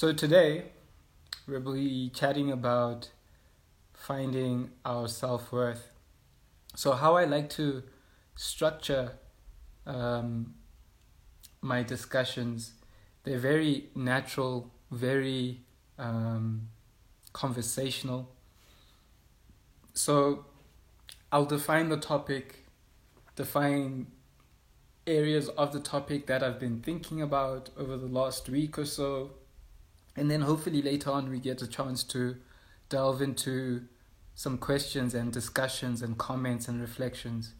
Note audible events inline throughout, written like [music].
So today we'll be chatting about finding our self worth. So, how I like to structure um, my discussions, they're very natural, very um, conversational. So, I'll define the topic, define areas of the topic that I've been thinking about over the last week or so. And then hopefully later on we get a chance to delve into some questions and discussions and comments and reflections.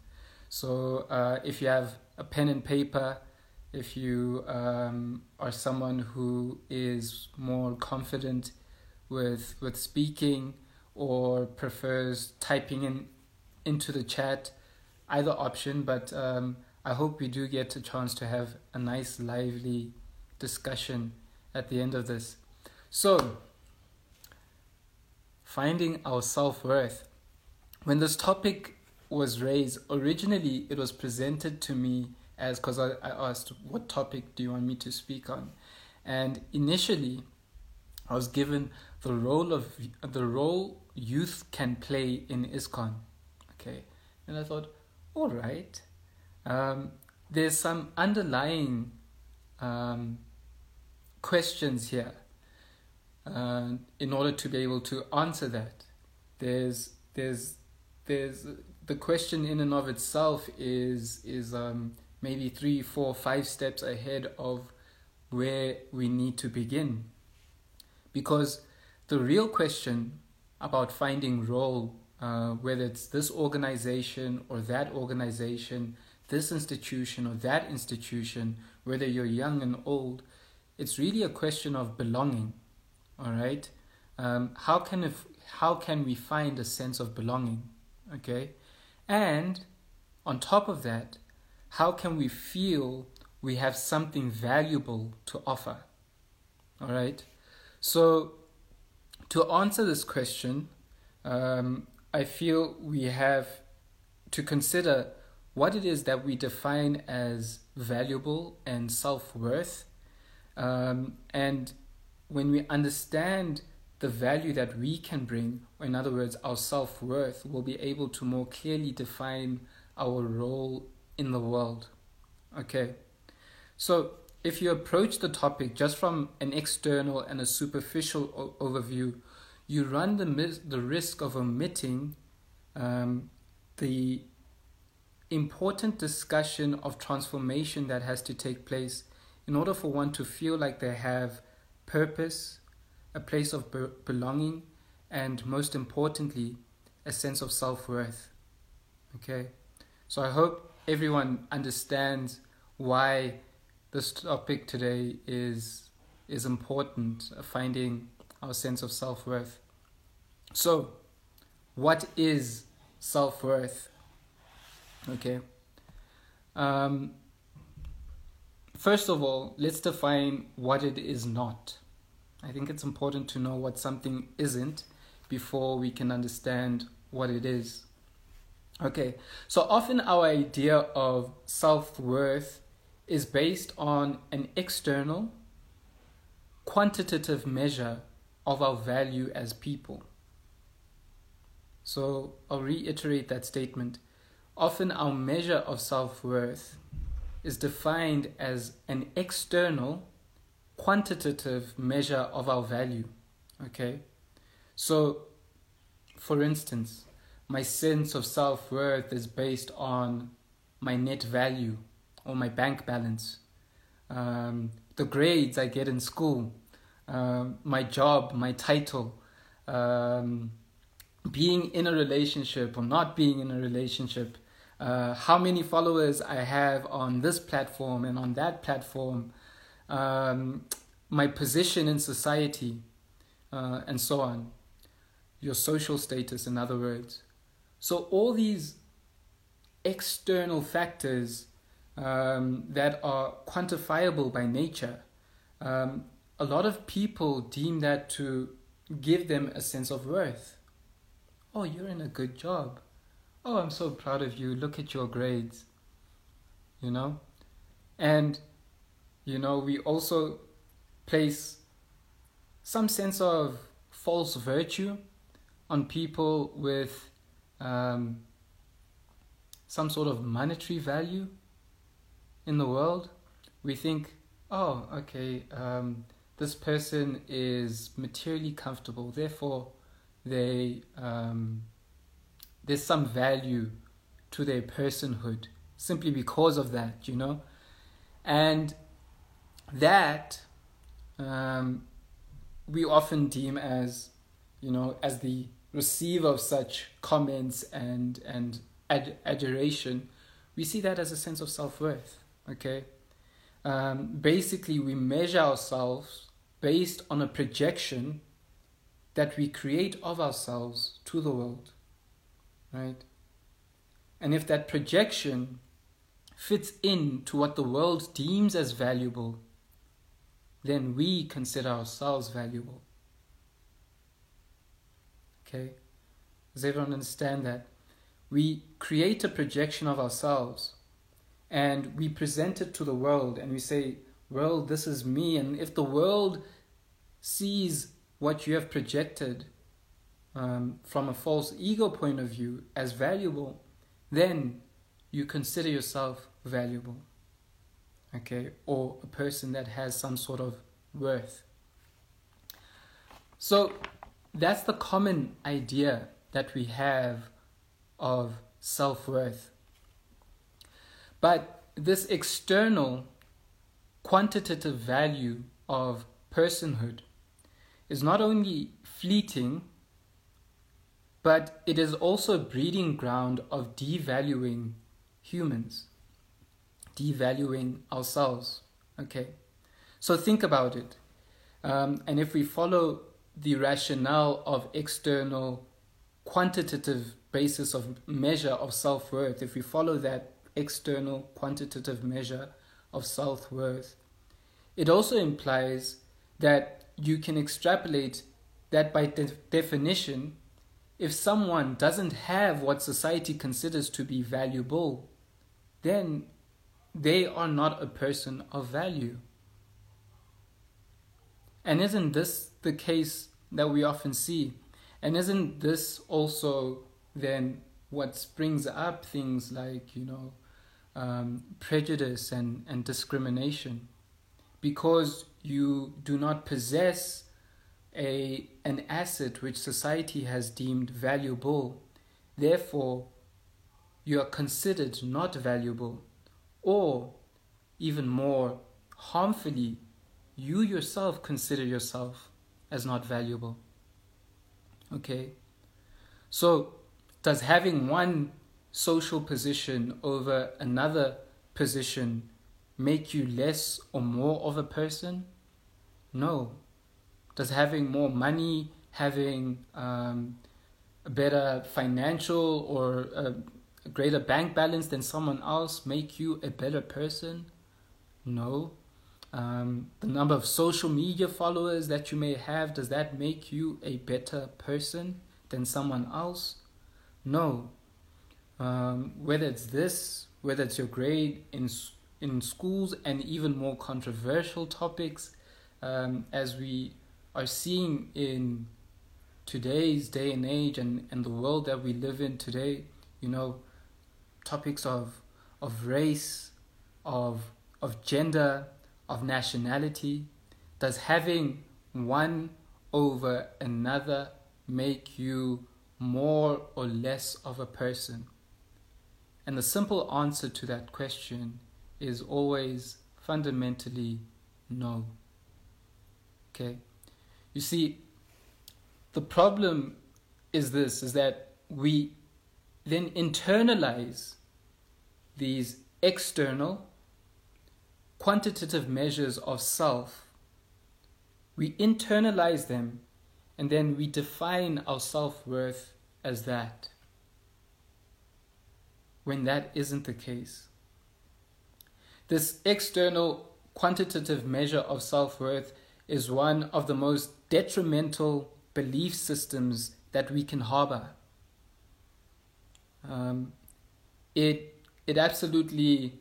So uh, if you have a pen and paper, if you um, are someone who is more confident with with speaking or prefers typing in into the chat, either option. But um, I hope we do get a chance to have a nice, lively discussion at the end of this. So, finding our self worth. When this topic was raised, originally it was presented to me as because I, I asked, What topic do you want me to speak on? And initially, I was given the role of the role youth can play in ISKCON. Okay, and I thought, all right, um, there's some underlying um, questions here uh, in order to be able to answer that. There's there's there's the question in and of itself is is um, maybe three, four, five steps ahead of where we need to begin, because the real question about finding role, uh, whether it's this organization or that organization, this institution or that institution, whether you're young and old, it's really a question of belonging. All right, um, how can if how can we find a sense of belonging? Okay, and on top of that, how can we feel we have something valuable to offer? All right, so to answer this question, um, I feel we have to consider what it is that we define as valuable and self worth. Um, and when we understand the value that we can bring, or in other words, our self worth, we'll be able to more clearly define our role in the world. Okay, so if you approach the topic just from an external and a superficial o- overview, you run the, mis- the risk of omitting um, the important discussion of transformation that has to take place in order for one to feel like they have purpose, a place of be- belonging, and most importantly, a sense of self worth. Okay, so I hope everyone understands why this topic today is is important, uh, finding our sense of self worth. So, what is self worth? Okay. Um, first of all, let's define what it is not. I think it's important to know what something isn't before we can understand what it is. Okay, so often our idea of self worth is based on an external, quantitative measure of our value as people. So I'll reiterate that statement. Often our measure of self worth is defined as an external, quantitative measure of our value. Okay? So, for instance, my sense of self worth is based on my net value or my bank balance, um, the grades I get in school, um, my job, my title, um, being in a relationship or not being in a relationship, uh, how many followers I have on this platform and on that platform, um, my position in society, uh, and so on. Your social status, in other words. So, all these external factors um, that are quantifiable by nature, um, a lot of people deem that to give them a sense of worth. Oh, you're in a good job. Oh, I'm so proud of you. Look at your grades. You know? And, you know, we also place some sense of false virtue on people with um, some sort of monetary value in the world. We think, oh, okay, um, this person is materially comfortable, therefore, they um, there's some value to their personhood simply because of that, you know, and that um, we often deem as, you know, as the receiver of such comments and and ad- adoration, we see that as a sense of self worth. Okay, um, basically, we measure ourselves based on a projection that we create of ourselves to the world, right? And if that projection fits in to what the world deems as valuable, then we consider ourselves valuable. Okay? Does everyone understand that? We create a projection of ourselves and we present it to the world and we say, World, this is me. And if the world sees what you have projected um, from a false ego point of view as valuable, then you consider yourself valuable. Okay, or a person that has some sort of worth. So that's the common idea that we have of self worth. But this external quantitative value of personhood is not only fleeting, but it is also a breeding ground of devaluing humans, devaluing ourselves. Okay, so think about it. Um, and if we follow the rationale of external quantitative basis of measure of self worth, if we follow that external quantitative measure of self worth, it also implies that you can extrapolate that by de- definition, if someone doesn't have what society considers to be valuable, then they are not a person of value. And isn't this the case that we often see? And isn't this also then what springs up things like, you know, um, prejudice and, and discrimination? Because you do not possess a, an asset which society has deemed valuable, therefore, you are considered not valuable, or even more harmfully you yourself consider yourself as not valuable. Okay? So, does having one social position over another position make you less or more of a person? No. Does having more money, having um, a better financial or a, a greater bank balance than someone else make you a better person? No. Um, the number of social media followers that you may have, does that make you a better person than someone else? No. Um, whether it's this, whether it's your grade in in schools, and even more controversial topics, um, as we are seeing in today's day and age and, and the world that we live in today, you know, topics of of race, of of gender, of nationality? Does having one over another make you more or less of a person? And the simple answer to that question is always fundamentally no. Okay? You see, the problem is this is that we then internalize these external quantitative measures of self, we internalize them and then we define our self worth as that. When that isn't the case. This external quantitative measure of self worth is one of the most detrimental belief systems that we can harbor. Um, it, it absolutely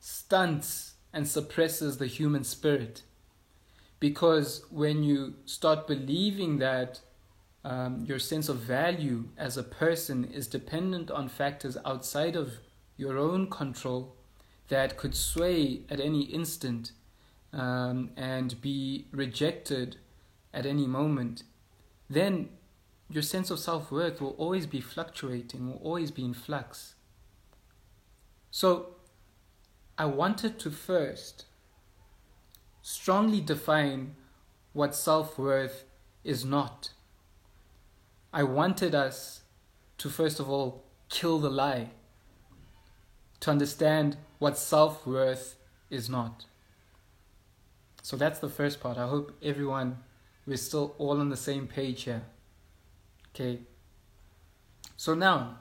stunts and suppresses the human spirit. Because when you start believing that um, your sense of value as a person is dependent on factors outside of your own control that could sway at any instant um, and be rejected at any moment, then your sense of self worth will always be fluctuating, will always be in flux. So, I wanted to first strongly define what self worth is not. I wanted us to first of all kill the lie, to understand what self worth is not. So that's the first part. I hope everyone, we're still all on the same page here. Okay. So now,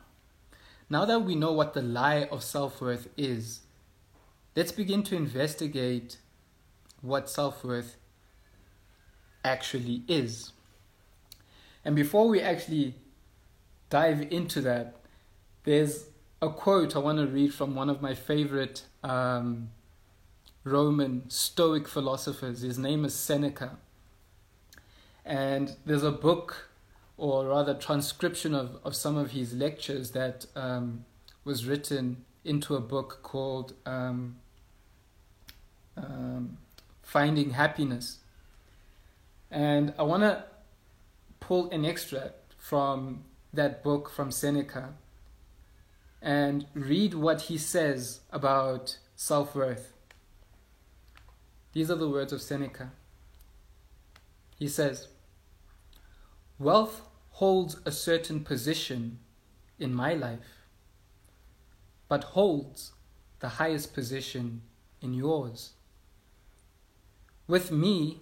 now that we know what the lie of self worth is, let's begin to investigate what self worth actually is. And before we actually dive into that, there's a quote I want to read from one of my favorite um, Roman Stoic philosophers. His name is Seneca. And there's a book, or rather, transcription of, of some of his lectures that um, was written into a book called um, um Finding Happiness. And I want to pull an extract from that book from Seneca and read what he says about self worth. These are the words of Seneca. He says, Wealth holds a certain position in my life, but holds the highest position in yours. With me,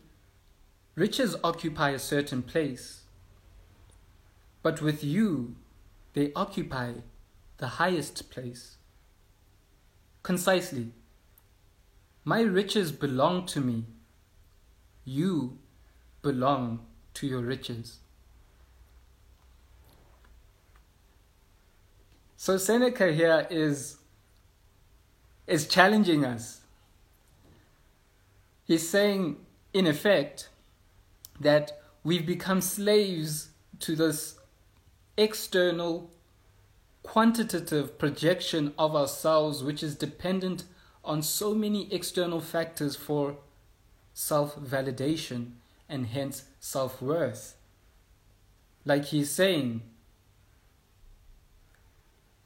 riches occupy a certain place, but with you, they occupy the highest place. Concisely, my riches belong to me. You belong to your riches. So Seneca here is, is challenging us. He's saying, in effect, that we've become slaves to this external quantitative projection of ourselves, which is dependent on so many external factors for self validation and hence self worth. Like he's saying,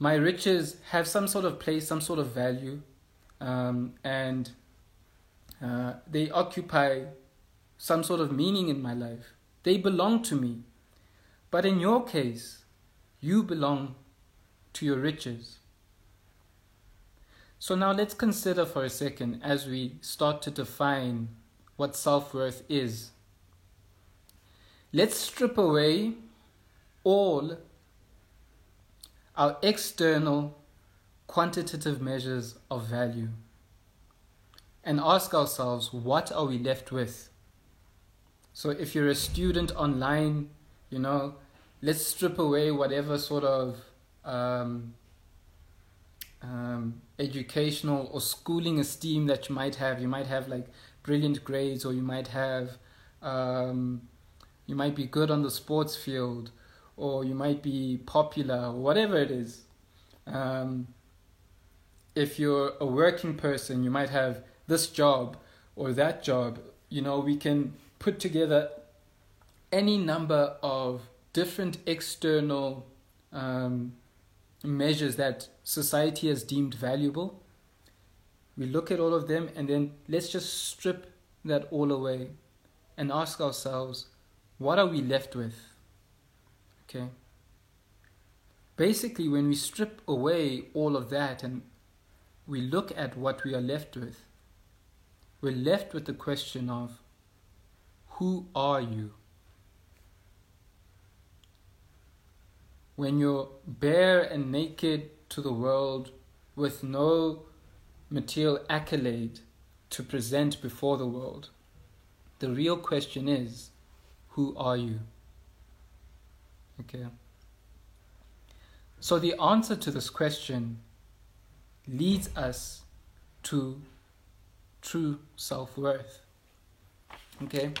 my riches have some sort of place, some sort of value, um, and uh, they occupy some sort of meaning in my life. They belong to me. But in your case, you belong to your riches. So now let's consider for a second as we start to define what self worth is. Let's strip away all our external quantitative measures of value and ask ourselves what are we left with? So if you're a student online, you know, let's strip away whatever sort of um, um, educational or schooling esteem that you might have. You might have like brilliant grades, or you might have, um, you might be good on the sports field, or you might be popular, or whatever it is. Um, if you're a working person, you might have this job or that job. You know, we can put together any number of different external um, measures that society has deemed valuable. We look at all of them and then let's just strip that all away and ask ourselves, what are we left with? Okay. Basically, when we strip away all of that and we look at what we are left with, we're left with the question of who are you? when you're bare and naked to the world with no material accolade to present before the world, the real question is who are you? Okay. So the answer to this question leads us to true self worth. Okay?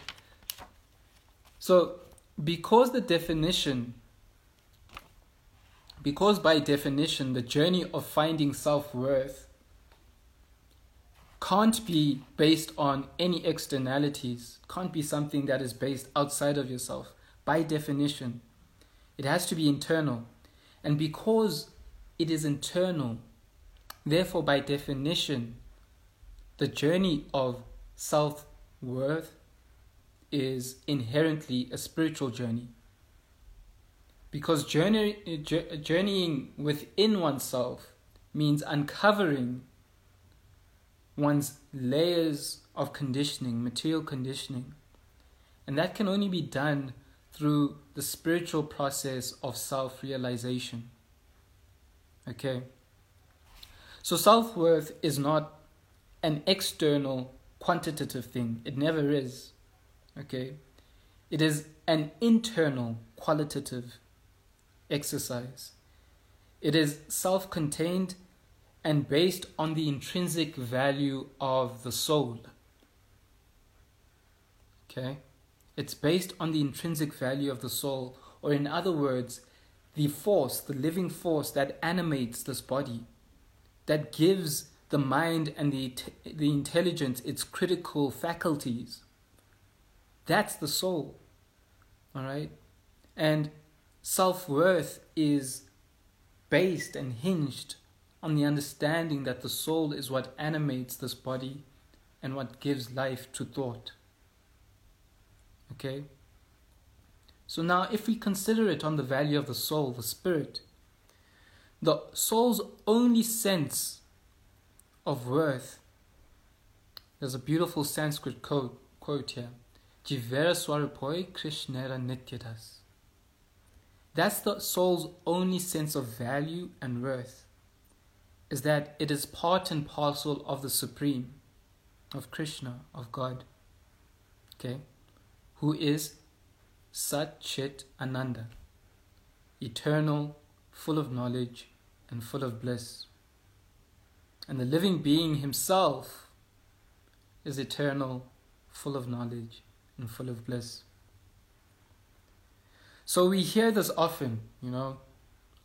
So, because the definition, because by definition, the journey of finding self worth can't be based on any externalities, can't be something that is based outside of yourself. By definition, it has to be internal. And because it is internal, therefore, by definition, the journey of self worth is inherently a spiritual journey. Because journey, journeying within oneself means uncovering one's layers of conditioning, material conditioning. And that can only be done through the spiritual process of self realization. Okay? So self worth is not an external quantitative thing, it never is. Okay? It is an internal qualitative exercise. It is self contained and based on the intrinsic value of the soul. Okay? It's based on the intrinsic value of the soul, or in other words, the force, the living force that animates this body, that gives the mind and the, the intelligence its critical faculties. That's the soul. All right? And self worth is based and hinged on the understanding that the soul is what animates this body and what gives life to thought. Okay? So now, if we consider it on the value of the soul, the spirit, the soul's only sense of worth, there's a beautiful Sanskrit quote, quote here Jivera Swarupoi Krishnera Nityadas. That's the soul's only sense of value and worth, is that it is part and parcel of the Supreme, of Krishna, of God. Okay? Who is Sat Chit Ananda, eternal, full of knowledge, and full of bliss. And the living being himself is eternal, full of knowledge, and full of bliss. So we hear this often, you know,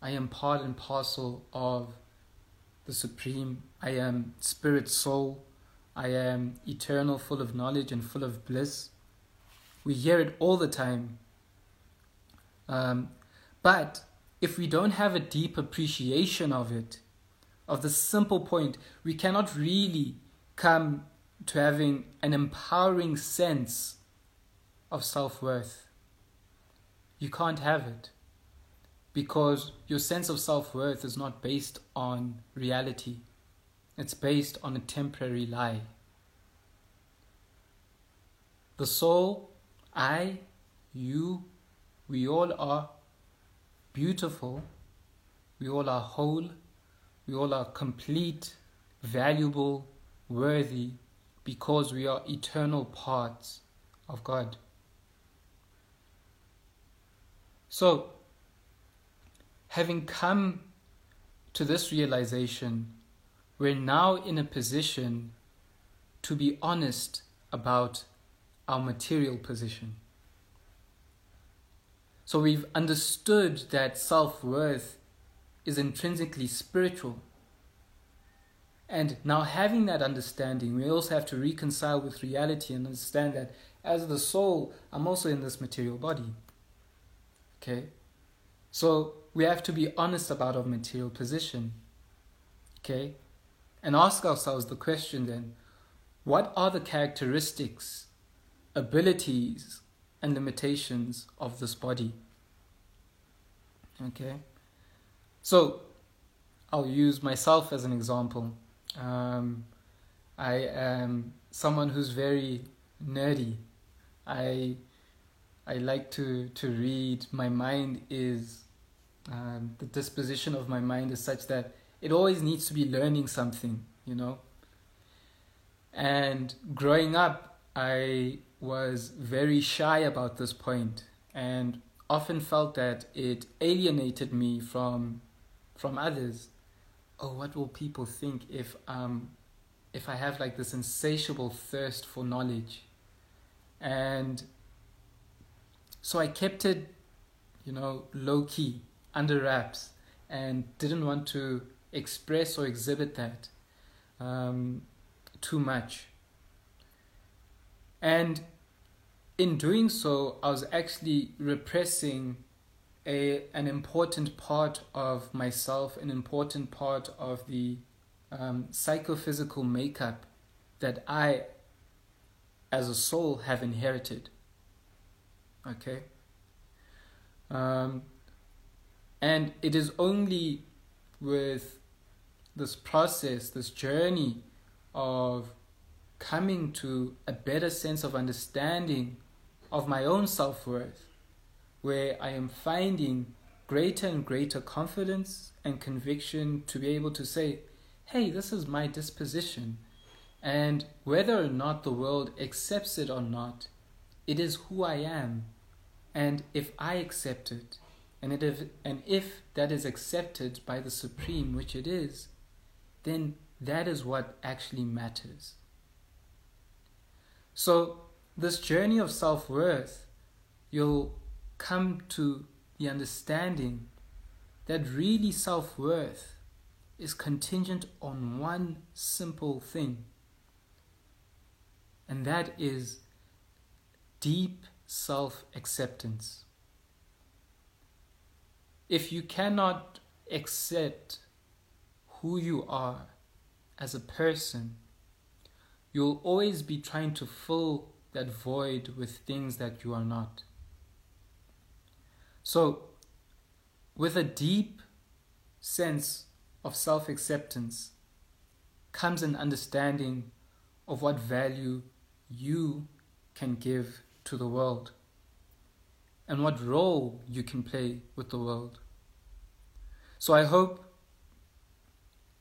I am part and parcel of the Supreme, I am spirit soul, I am eternal, full of knowledge and full of bliss. We hear it all the time. Um, but if we don't have a deep appreciation of it, of the simple point, we cannot really come to having an empowering sense of self worth. You can't have it because your sense of self worth is not based on reality, it's based on a temporary lie. The soul, I, you, we all are beautiful, we all are whole, we all are complete, valuable, worthy, because we are eternal parts of God. So, having come to this realization, we're now in a position to be honest about our material position. So we've understood that self worth is intrinsically spiritual. And now, having that understanding, we also have to reconcile with reality and understand that as the soul, I'm also in this material body. Okay? So we have to be honest about our material position. Okay? And ask ourselves the question then what are the characteristics, abilities, and limitations of this body? Okay? So I'll use myself as an example. Um, I am someone who's very nerdy. I I like to, to read. My mind is, um, the disposition of my mind is such that it always needs to be learning something, you know. And growing up, I was very shy about this point and often felt that it alienated me from from others. Oh, what will people think if um if I have like this insatiable thirst for knowledge? And so I kept it, you know, low key, under wraps, and didn't want to express or exhibit that um, too much. And in doing so, I was actually repressing a an important part of myself, an important part of the um, psychophysical makeup that I, as a soul, have inherited. Okay. Um, and it is only with this process, this journey of coming to a better sense of understanding of my own self worth, where I am finding greater and greater confidence and conviction to be able to say, hey, this is my disposition. And whether or not the world accepts it or not, it is who I am. And if I accept it, and, it if, and if that is accepted by the Supreme, which it is, then that is what actually matters. So, this journey of self worth, you'll come to the understanding that really self worth is contingent on one simple thing, and that is deep self acceptance. If you cannot accept who you are as a person, you'll always be trying to fill that void with things that you are not. So, with a deep sense of self acceptance comes an understanding of what value you can give to the world and what role you can play with the world. So I hope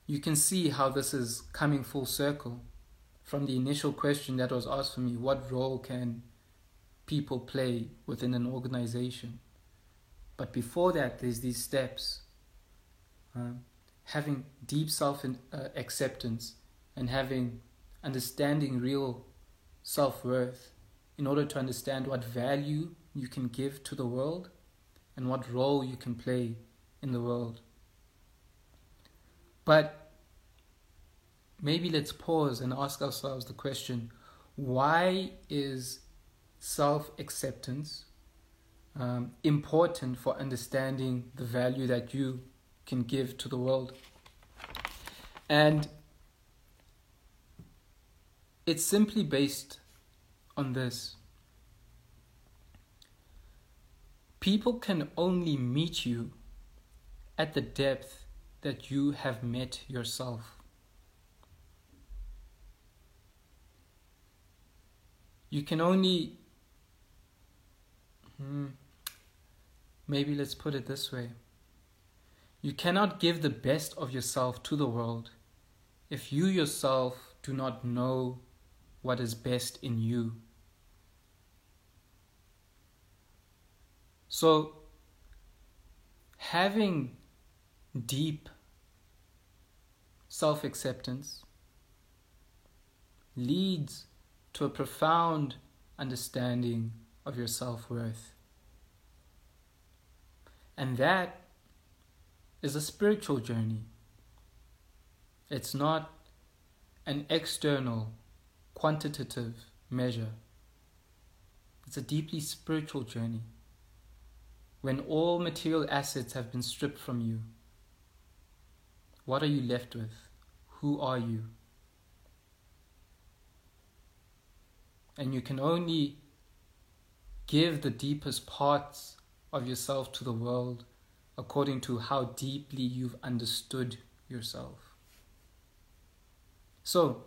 you can see how this is coming full circle from the initial question that was asked for me what role can people play within an organization? But before that, there's these steps. Uh, having deep self uh, acceptance and having understanding real self worth in order to understand what value you can give to the world and what role you can play in the world. But maybe let's pause and ask ourselves the question why is self acceptance um, important for understanding the value that you can give to the world. And it's simply based on this. People can only meet you at the depth that you have met yourself. You can only. Hmm, maybe let's put it this way. You cannot give the best of yourself to the world if you yourself do not know what is best in you. So, having deep self acceptance leads to a profound understanding of your self worth. And that is a spiritual journey. It's not an external, quantitative measure. It's a deeply spiritual journey. When all material assets have been stripped from you, what are you left with? Who are you? And you can only give the deepest parts of yourself to the world according to how deeply you've understood yourself. So,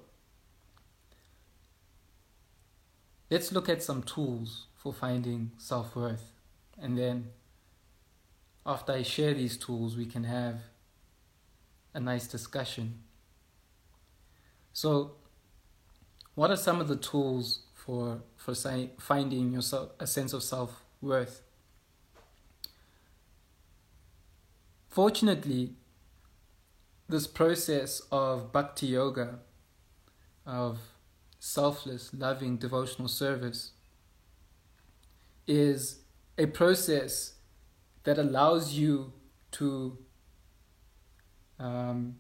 let's look at some tools for finding self worth. And then, after I share these tools, we can have a nice discussion. So, what are some of the tools for for finding yourself a sense of self worth? Fortunately, this process of bhakti yoga, of selfless, loving, devotional service, is a process that allows you to, um,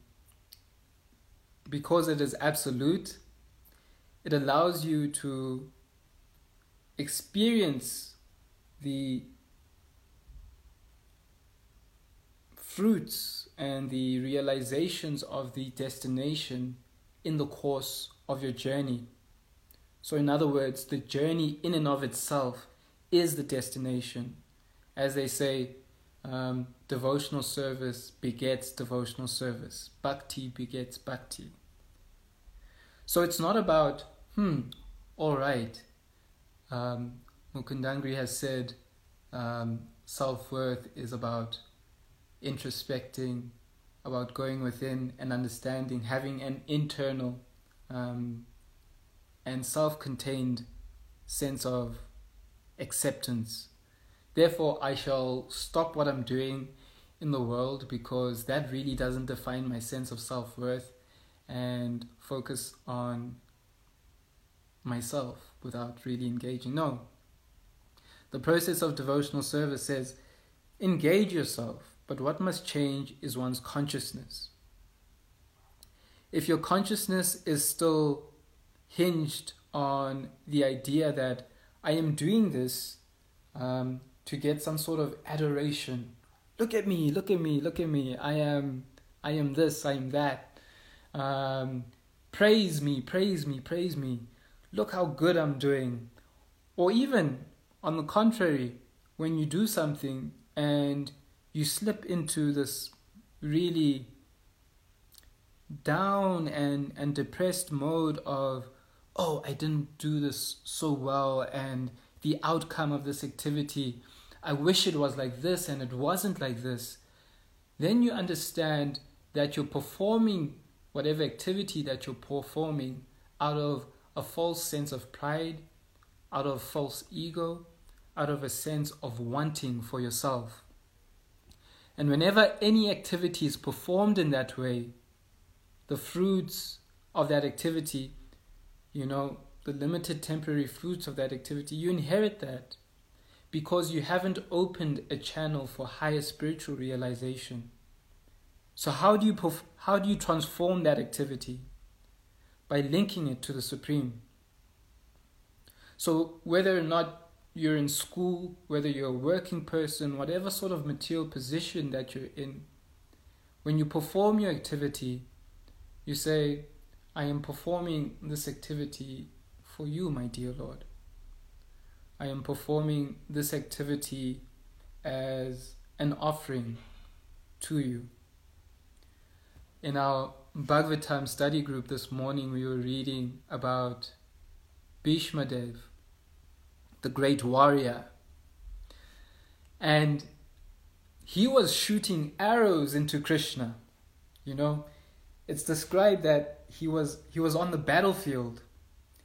because it is absolute, it allows you to experience the fruits and the realizations of the destination in the course of your journey. So, in other words, the journey in and of itself is the destination. As they say, um, devotional service begets devotional service, bhakti begets bhakti. So, it's not about, hmm, all right. Um, Mukundangri has said um, self worth is about introspecting, about going within and understanding, having an internal um, and self contained sense of acceptance. Therefore, I shall stop what I'm doing in the world because that really doesn't define my sense of self worth and focus on myself without really engaging. No. The process of devotional service says engage yourself, but what must change is one's consciousness. If your consciousness is still hinged on the idea that I am doing this um, to get some sort of adoration. Look at me, look at me, look at me. I am, I am this, I am that. Um, praise me, praise me, praise me. Look how good I'm doing. Or even on the contrary, when you do something and you slip into this really down and, and depressed mode of oh, I didn't do this so well, and the outcome of this activity, I wish it was like this and it wasn't like this, then you understand that you're performing whatever activity that you're performing out of a false sense of pride, out of false ego, out of a sense of wanting for yourself. And whenever any activity is performed in that way, the fruits of that activity you know, the limited temporary fruits of that activity, you inherit that because you haven't opened a channel for higher spiritual realization. So how do you perf- how do you transform that activity? By linking it to the supreme. So whether or not you're in school, whether you're a working person, whatever sort of material position that you're in, when you perform your activity, you say, I am performing this activity for you, my dear Lord. I am performing this activity as an offering to you. In our Bhagavatam study group this morning, we were reading about Bhishma Dev, the great warrior. And he was shooting arrows into Krishna. You know, it's described that he was he was on the battlefield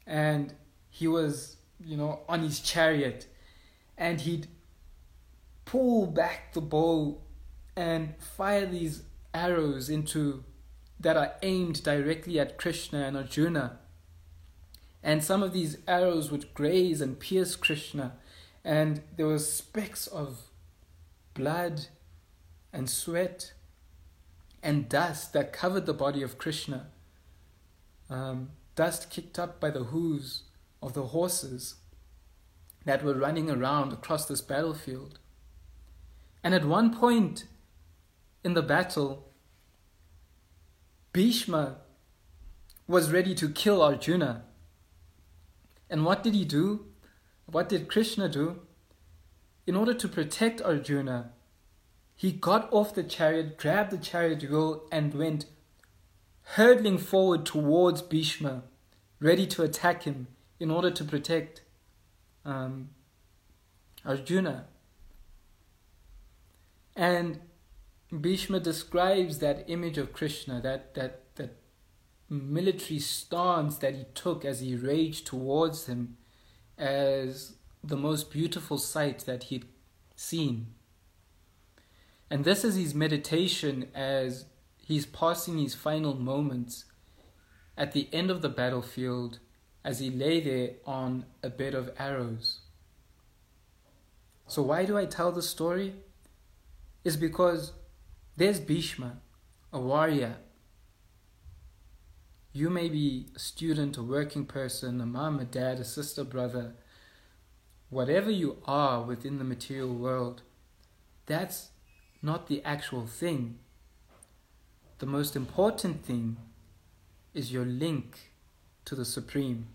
and he was you know on his chariot and he'd pull back the bow and fire these arrows into that are aimed directly at Krishna and Arjuna and some of these arrows would graze and pierce Krishna and there were specks of blood and sweat and dust that covered the body of Krishna. Um, dust kicked up by the hooves of the horses that were running around across this battlefield. And at one point in the battle, Bhishma was ready to kill Arjuna. And what did he do? What did Krishna do? In order to protect Arjuna, he got off the chariot, grabbed the chariot wheel, and went hurtling forward towards Bhishma, ready to attack him in order to protect um, Arjuna. And Bhishma describes that image of Krishna, that, that, that military stance that he took as he raged towards him, as the most beautiful sight that he'd seen. And this is his meditation as he's passing his final moments at the end of the battlefield as he lay there on a bed of arrows. So, why do I tell the story? Is because there's Bhishma, a warrior. You may be a student, a working person, a mom, a dad, a sister, brother, whatever you are within the material world, that's not the actual thing. The most important thing is your link to the Supreme.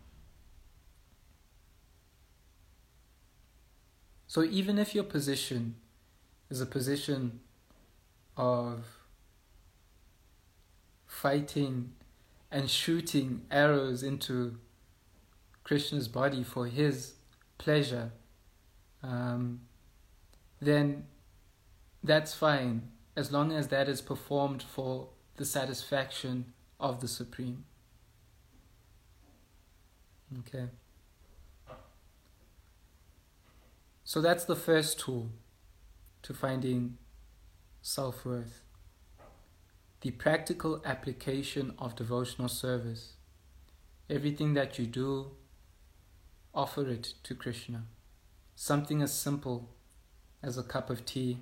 So even if your position is a position of fighting and shooting arrows into Krishna's body for his pleasure, um, then that's fine as long as that is performed for the satisfaction of the Supreme. Okay. So that's the first tool to finding self worth. The practical application of devotional service. Everything that you do, offer it to Krishna. Something as simple as a cup of tea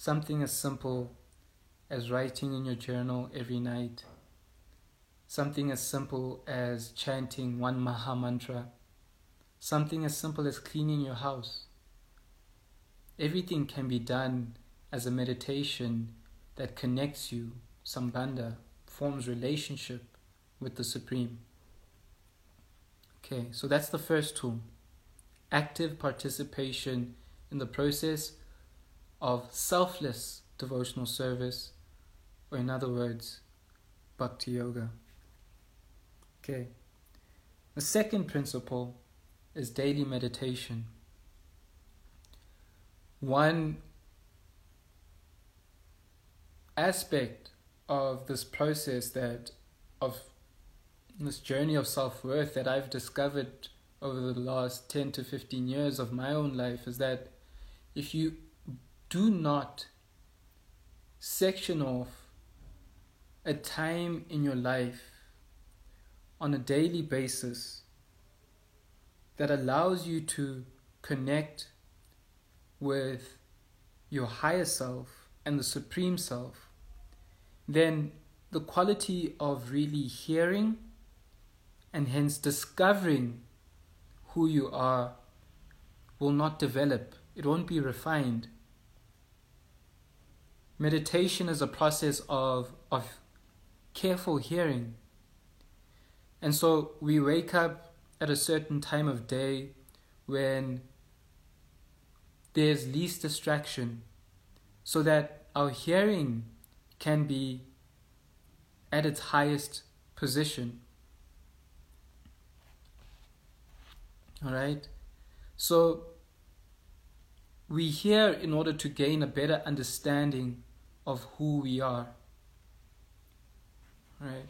Something as simple as writing in your journal every night. Something as simple as chanting one Maha Mantra. Something as simple as cleaning your house. Everything can be done as a meditation that connects you, sambandha, forms relationship with the Supreme. Okay, so that's the first tool. Active participation in the process of selfless devotional service, or in other words, bhakti yoga. Okay. The second principle is daily meditation. One aspect of this process that of this journey of self-worth that I've discovered over the last 10 to 15 years of my own life is that if you do not section off a time in your life on a daily basis that allows you to connect with your higher self and the supreme self, then the quality of really hearing and hence discovering who you are will not develop, it won't be refined Meditation is a process of, of careful hearing. And so we wake up at a certain time of day when there's least distraction so that our hearing can be at its highest position. All right? So we hear in order to gain a better understanding of who we are. Right?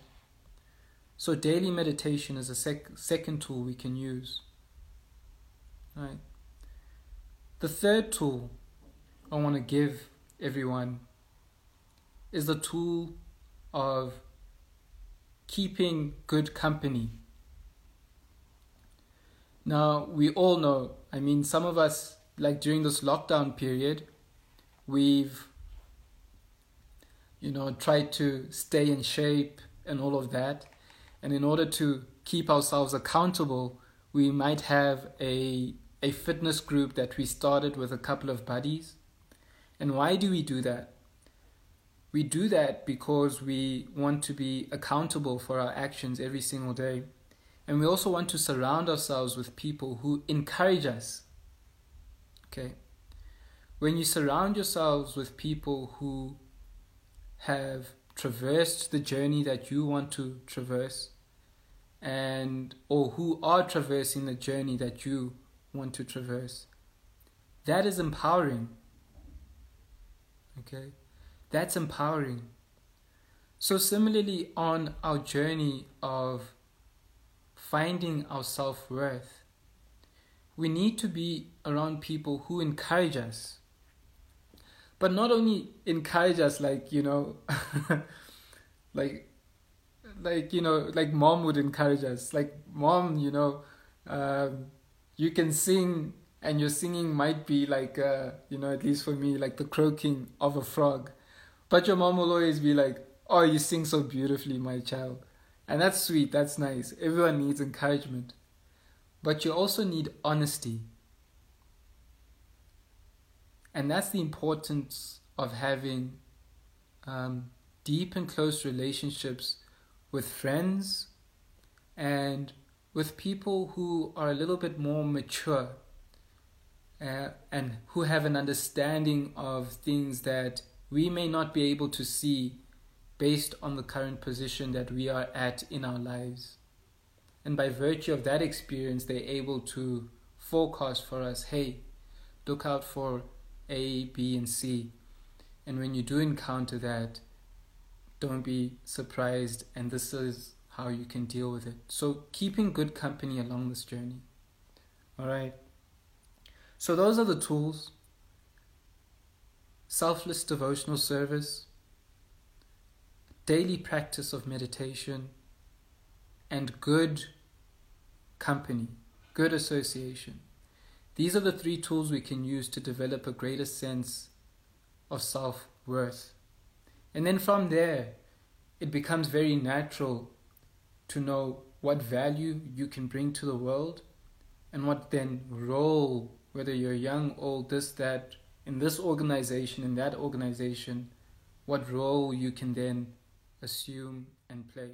So, daily meditation is a sec- second tool we can use. Right? The third tool I want to give everyone is the tool of keeping good company. Now, we all know, I mean, some of us, like during this lockdown period, we've you know, tried to stay in shape and all of that. And in order to keep ourselves accountable, we might have a a fitness group that we started with a couple of buddies. And why do we do that? We do that because we want to be accountable for our actions every single day. And we also want to surround ourselves with people who encourage us. Okay? When you surround yourselves with people who have traversed the journey that you want to traverse and or who are traversing the journey that you want to traverse that is empowering okay that's empowering. So similarly on our journey of finding our self-worth we need to be around people who encourage us. But not only encourage us like you know [laughs] like like you know like mom would encourage us. Like mom you know um, you can sing and your singing might be like, uh, you know, at least for me, like the croaking of a frog. But your mom will always be like, oh, you sing so beautifully, my child. And that's sweet, that's nice. Everyone needs encouragement. But you also need honesty. And that's the importance of having um, deep and close relationships with friends and with people who are a little bit more mature uh, and who have an understanding of things that we may not be able to see based on the current position that we are at in our lives. And by virtue of that experience, they're able to forecast for us hey, look out for A, B, and C. And when you do encounter that, don't be surprised, and this is how you can deal with it. So, keeping good company along this journey. All right. So, those are the tools selfless devotional service, daily practice of meditation, and good company, good association. These are the three tools we can use to develop a greater sense of self worth. And then from there, it becomes very natural to know what value you can bring to the world and what then role, whether you're young, old, this, that, in this organization, in that organization, what role you can then assume and play.